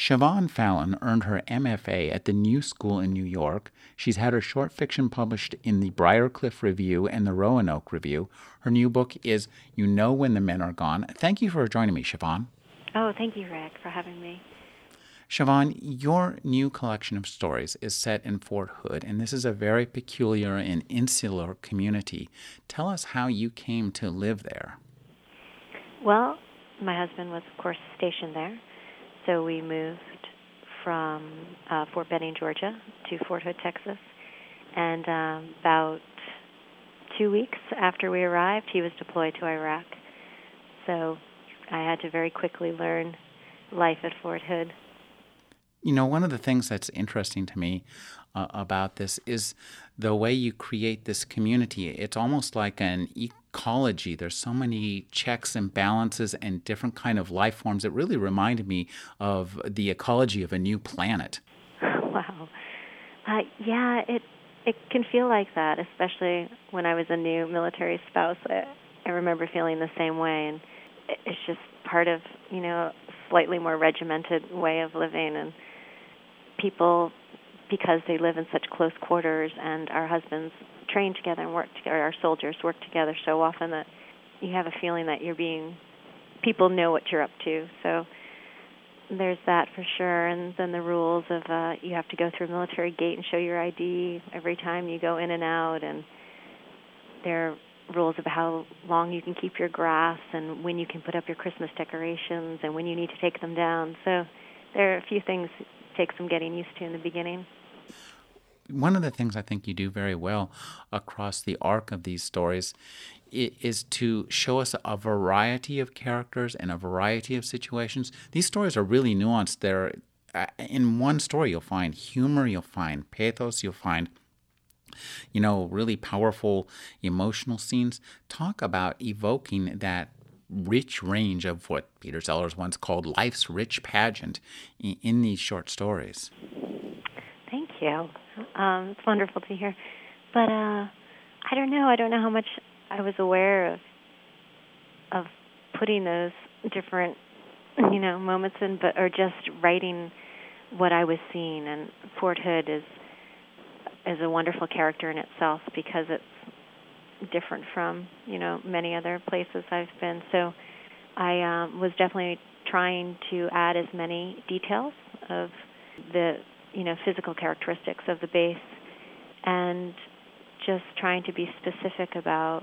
Siobhan Fallon earned her MFA at the New School in New York. She's had her short fiction published in the Briarcliff Review and the Roanoke Review. Her new book is You Know When the Men Are Gone. Thank you for joining me, Siobhan. Oh, thank you, Rick, for having me. Siobhan, your new collection of stories is set in Fort Hood, and this is a very peculiar and insular community. Tell us how you came to live there. Well, my husband was, of course, stationed there so we moved from uh, Fort Benning, Georgia, to Fort Hood, Texas. And um, about two weeks after we arrived, he was deployed to Iraq. So I had to very quickly learn life at Fort Hood. You know, one of the things that's interesting to me uh, about this is the way you create this community. It's almost like an ecology. There's so many checks and balances and different kind of life forms. It really reminded me of the ecology of a new planet. Wow. Uh, yeah, it it can feel like that, especially when I was a new military spouse. I, I remember feeling the same way, and it's just part of you know slightly more regimented way of living and people because they live in such close quarters and our husbands train together and work together our soldiers work together so often that you have a feeling that you're being people know what you're up to. So there's that for sure. And then the rules of uh you have to go through a military gate and show your ID every time you go in and out. And there rules of how long you can keep your grass and when you can put up your Christmas decorations and when you need to take them down so there are a few things take some getting used to in the beginning. One of the things I think you do very well across the arc of these stories is to show us a variety of characters and a variety of situations. These stories are really nuanced. They're uh, in one story you'll find humor, you'll find pathos, you'll find you know really powerful emotional scenes. Talk about evoking that rich range of what Peter Sellers once called life's rich pageant in, in these short stories. Thank you. Um, it's wonderful to hear. But uh, I don't know. I don't know how much I was aware of of putting those different, you know, moments in, but or just writing what I was seeing. And Fort Hood is is a wonderful character in itself because it's different from you know many other places I've been. So I um, was definitely trying to add as many details of the you know physical characteristics of the base, and just trying to be specific about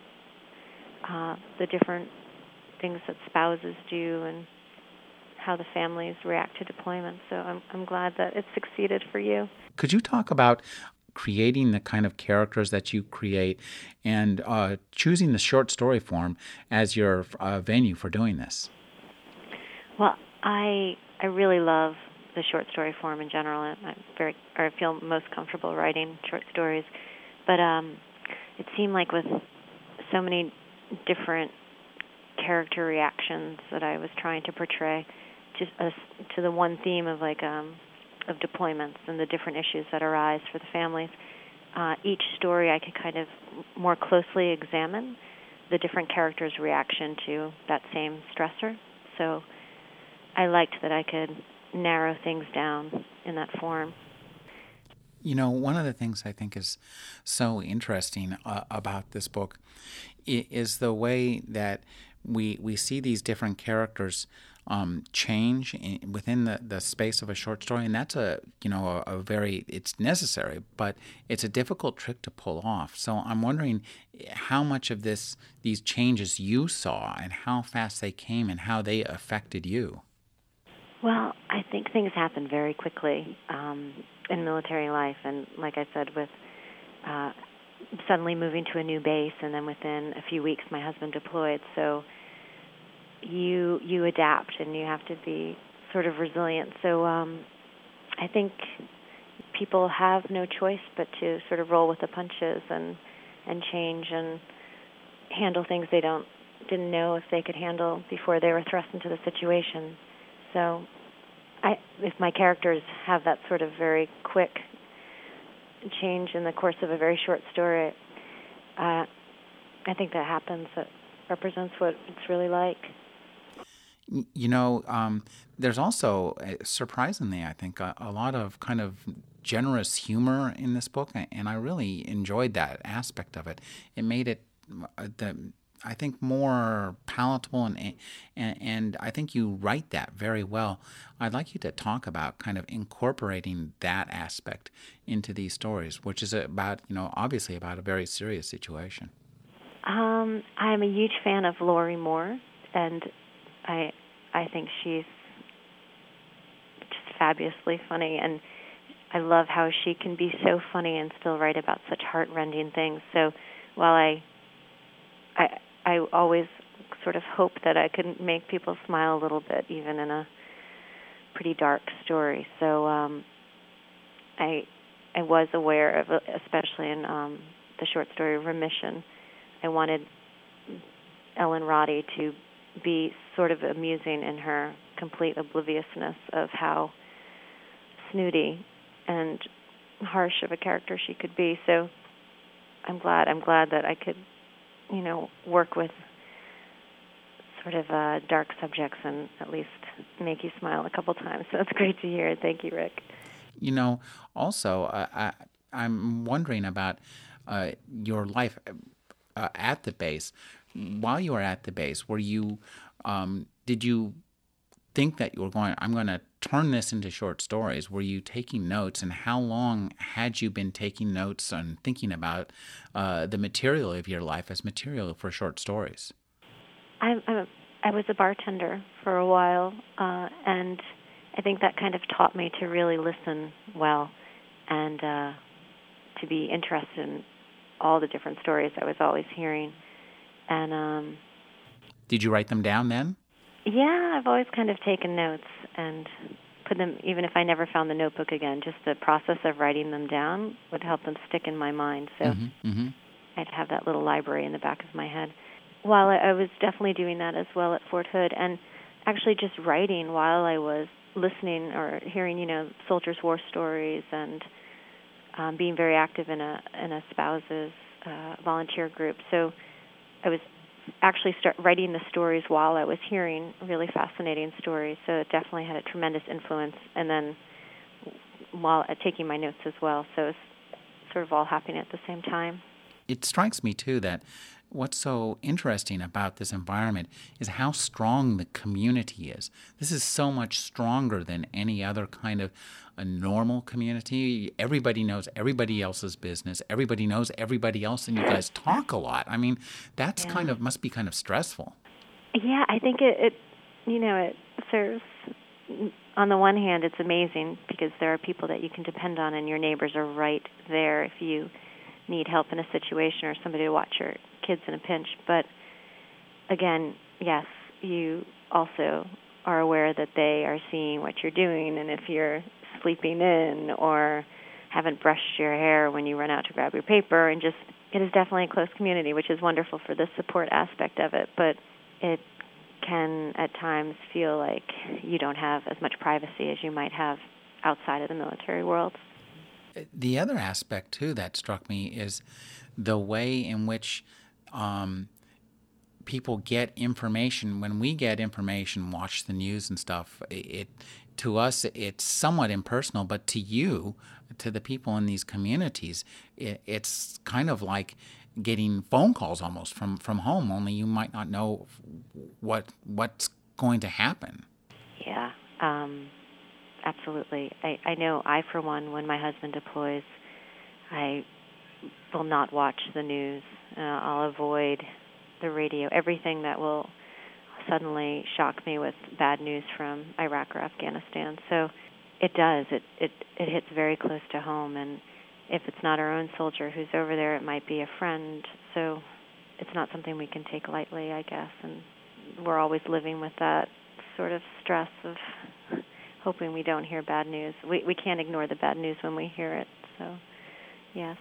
uh, the different things that spouses do and how the families react to deployment. So I'm I'm glad that it succeeded for you. Could you talk about creating the kind of characters that you create and uh, choosing the short story form as your uh, venue for doing this? Well, I I really love the short story form in general. I'm very or I feel most comfortable writing short stories, but um, it seemed like with so many different character reactions that I was trying to portray, just to the one theme of like um, of deployments and the different issues that arise for the families. Uh, each story I could kind of more closely examine the different characters' reaction to that same stressor. So I liked that I could narrow things down in that form. You know, one of the things I think is so interesting uh, about this book is the way that we we see these different characters um, change in, within the, the space of a short story, and that's a you know a, a, very it's necessary, but it's a difficult trick to pull off. So I'm wondering how much of this these changes you saw, and how fast they came, and how they affected you. Well, I think things happen very quickly um, in military life, and like I said, with uh, suddenly moving to a new base, and then within a few weeks, my husband deployed. So you you adapt and you have to be sort of resilient. So um, I think people have no choice but to sort of roll with the punches and and change and handle things they don't didn't know if they could handle before they were thrust into the situation. So, I if my characters have that sort of very quick change in the course of a very short story, uh, I think that happens. That represents what it's really like. You know, um, there's also uh, surprisingly, I think, a, a, lot of kind of generous humor in this book, and I really enjoyed that aspect of it. It made it uh, the I think more palatable and, and and I think you write that very well. I'd like you to talk about kind of incorporating that aspect into these stories, which is about you know obviously about a very serious situation. Um, I'm a huge fan of Lorrie Moore, and I I think she's just fabulously funny, and I love how she can be so funny and still write about such heartrending things. So while I I I always sort of hope that I can make people smile a little bit, even in a pretty dark story. So um, I I was aware of, especially in um, the short story Remission, I wanted Ellen Roddy to be sort of amusing in her complete obliviousness of how snooty and harsh of a character she could be. So I'm glad I'm glad that I could you know, work with sort of uh, dark subjects and at least make you smile a couple times. So it's great to hear. Thank you, Rick. You know, also, I, I'm wondering about uh, your life uh, at the base. While you were at the base, were you, um, did you think that you were going, I'm going to turn this into short stories? Were you taking notes, and how long had you been taking notes and thinking about uh, the material of your life as material for short stories? I'm a, I was a bartender for a while, uh, and I think that kind of taught me to really listen well and uh, to be interested in all the different stories I was always hearing. And um, did you write them down then? Yeah, I've always kind of taken notes and put them, even if I never found the notebook again, just the process of writing them down would help them stick in my mind. So mm-hmm, mm-hmm. I'd have that little library in the back of my head. While I, I was definitely doing that as well at Fort Hood, and actually just writing while I was listening or hearing, you know, soldiers' war stories and um, being very active in a in a spouses uh, volunteer group. So I was actually start writing the stories while I was hearing really fascinating stories. So it definitely had a tremendous influence. And then while uh, taking my notes as well. So it's sort of all happening at the same time. It strikes me too that what's so interesting about this environment is how strong the community is. This is so much stronger than any other kind of a normal community. Everybody knows everybody else's business. Everybody knows everybody else, and you guys talk a lot. I mean, that's yeah. kind of must be kind of stressful. Yeah, I think it, it you know, it serves. On the one hand, it's amazing because there are people that you can depend on, and your neighbors are right there if you need help in a situation or somebody to watch your kids in a pinch. But again, yes, you also are aware that they are seeing what you're doing, and if you're sleeping in or haven't brushed your hair when you run out to grab your paper, and just it is definitely a close community, which is wonderful for the support aspect of it. But it can at times feel like you don't have as much privacy as you might have outside of the military world. The other aspect, too, that struck me is the way in which um, people get information. When we get information, watch the news and stuff, it to us it's somewhat impersonal, but to you, to the people in these communities, it, it's kind of like getting phone calls almost from from home. Only you might not know what what's going to happen. Yeah. Um, absolutely. I, I know I, for one, when my husband deploys, I will not watch the news. Uh, I'll avoid the radio, everything that will suddenly shock me with bad news from Iraq or Afghanistan. So it does. It it it hits very close to home and if it's not our own soldier who's over there, it might be a friend. So it's not something we can take lightly, I guess, and we're always living with that sort of stress of hoping we don't hear bad news. We we can't ignore the bad news when we hear it. So, yes.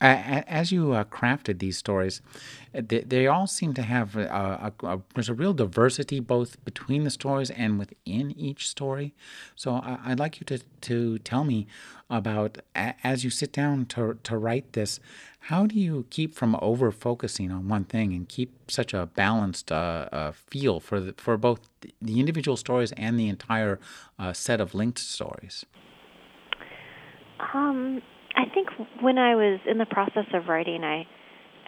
As you uh, crafted these stories, they, they, all seem to have a, a, a, there's a real diversity both between the stories and within each story. So I, would like you to, to tell me about as you sit down to, to write this, how do you keep from over focusing on one thing and keep such a balanced uh, uh, feel for the, for both the individual stories and the entire uh, set of linked stories? Um, I think when I was in the process of writing, I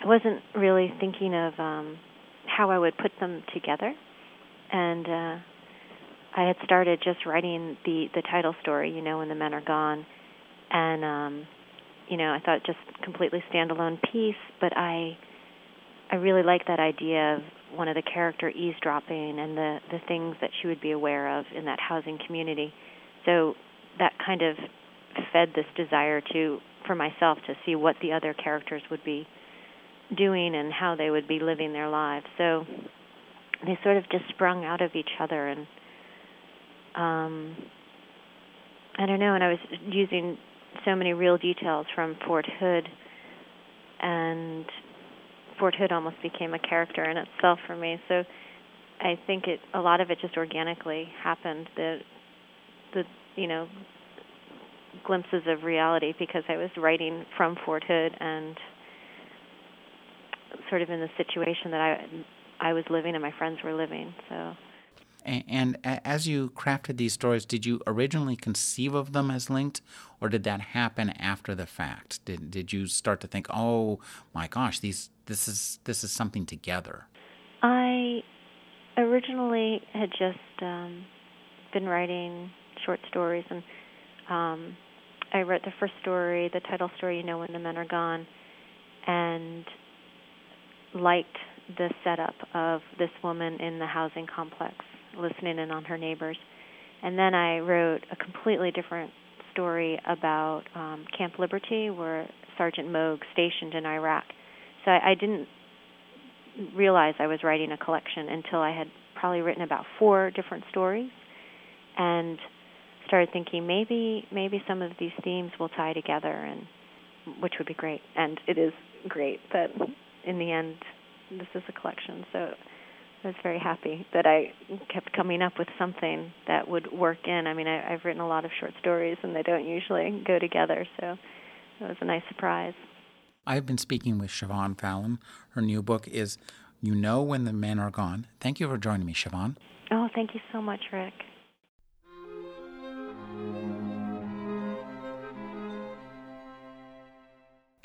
I wasn't really thinking of um, how I would put them together, and uh, I had started just writing the the title story, you know, when the men are gone, and um, you know, I thought just completely standalone piece, but I I really liked that idea of one of the character eavesdropping and the the things that she would be aware of in that housing community. So that kind of fed this desire to for myself to see what the other characters would be doing and how they would be living their lives. So they sort of just sprung out of each other and um I don't know, and I was using so many real details from Fort Hood and Fort Hood almost became a character in itself for me. So I think it a lot of it just organically happened. The the you know glimpses of reality because I was writing from Fort Hood and sort of in the situation that I I was living and my friends were living. So. And, and as you crafted these stories, did you originally conceive of them as linked, or did that happen after the fact? Did did you start to think, "Oh my gosh, these this is this is something together"? I originally had just um, been writing short stories, and um, I wrote the first story, the title story, you know, when the men are gone, and liked the setup of this woman in the housing complex listening in on her neighbors. And then I wrote a completely different story about um, Camp Liberty, where Sergeant Moog stationed in Iraq. So I, I didn't realize I was writing a collection until I had probably written about four different stories. And started thinking maybe maybe some of these themes will tie together and which would be great and it is great but in the end this is a collection so I was very happy that I kept coming up with something that would work in. I mean, I, I've written a lot of short stories, and they don't usually go together, so it was a nice surprise. I've been speaking with Siobhan Fallon. Her new book is You Know When the Men Are Gone. Thank you for joining me, Siobhan. Oh, thank you so much, Rick.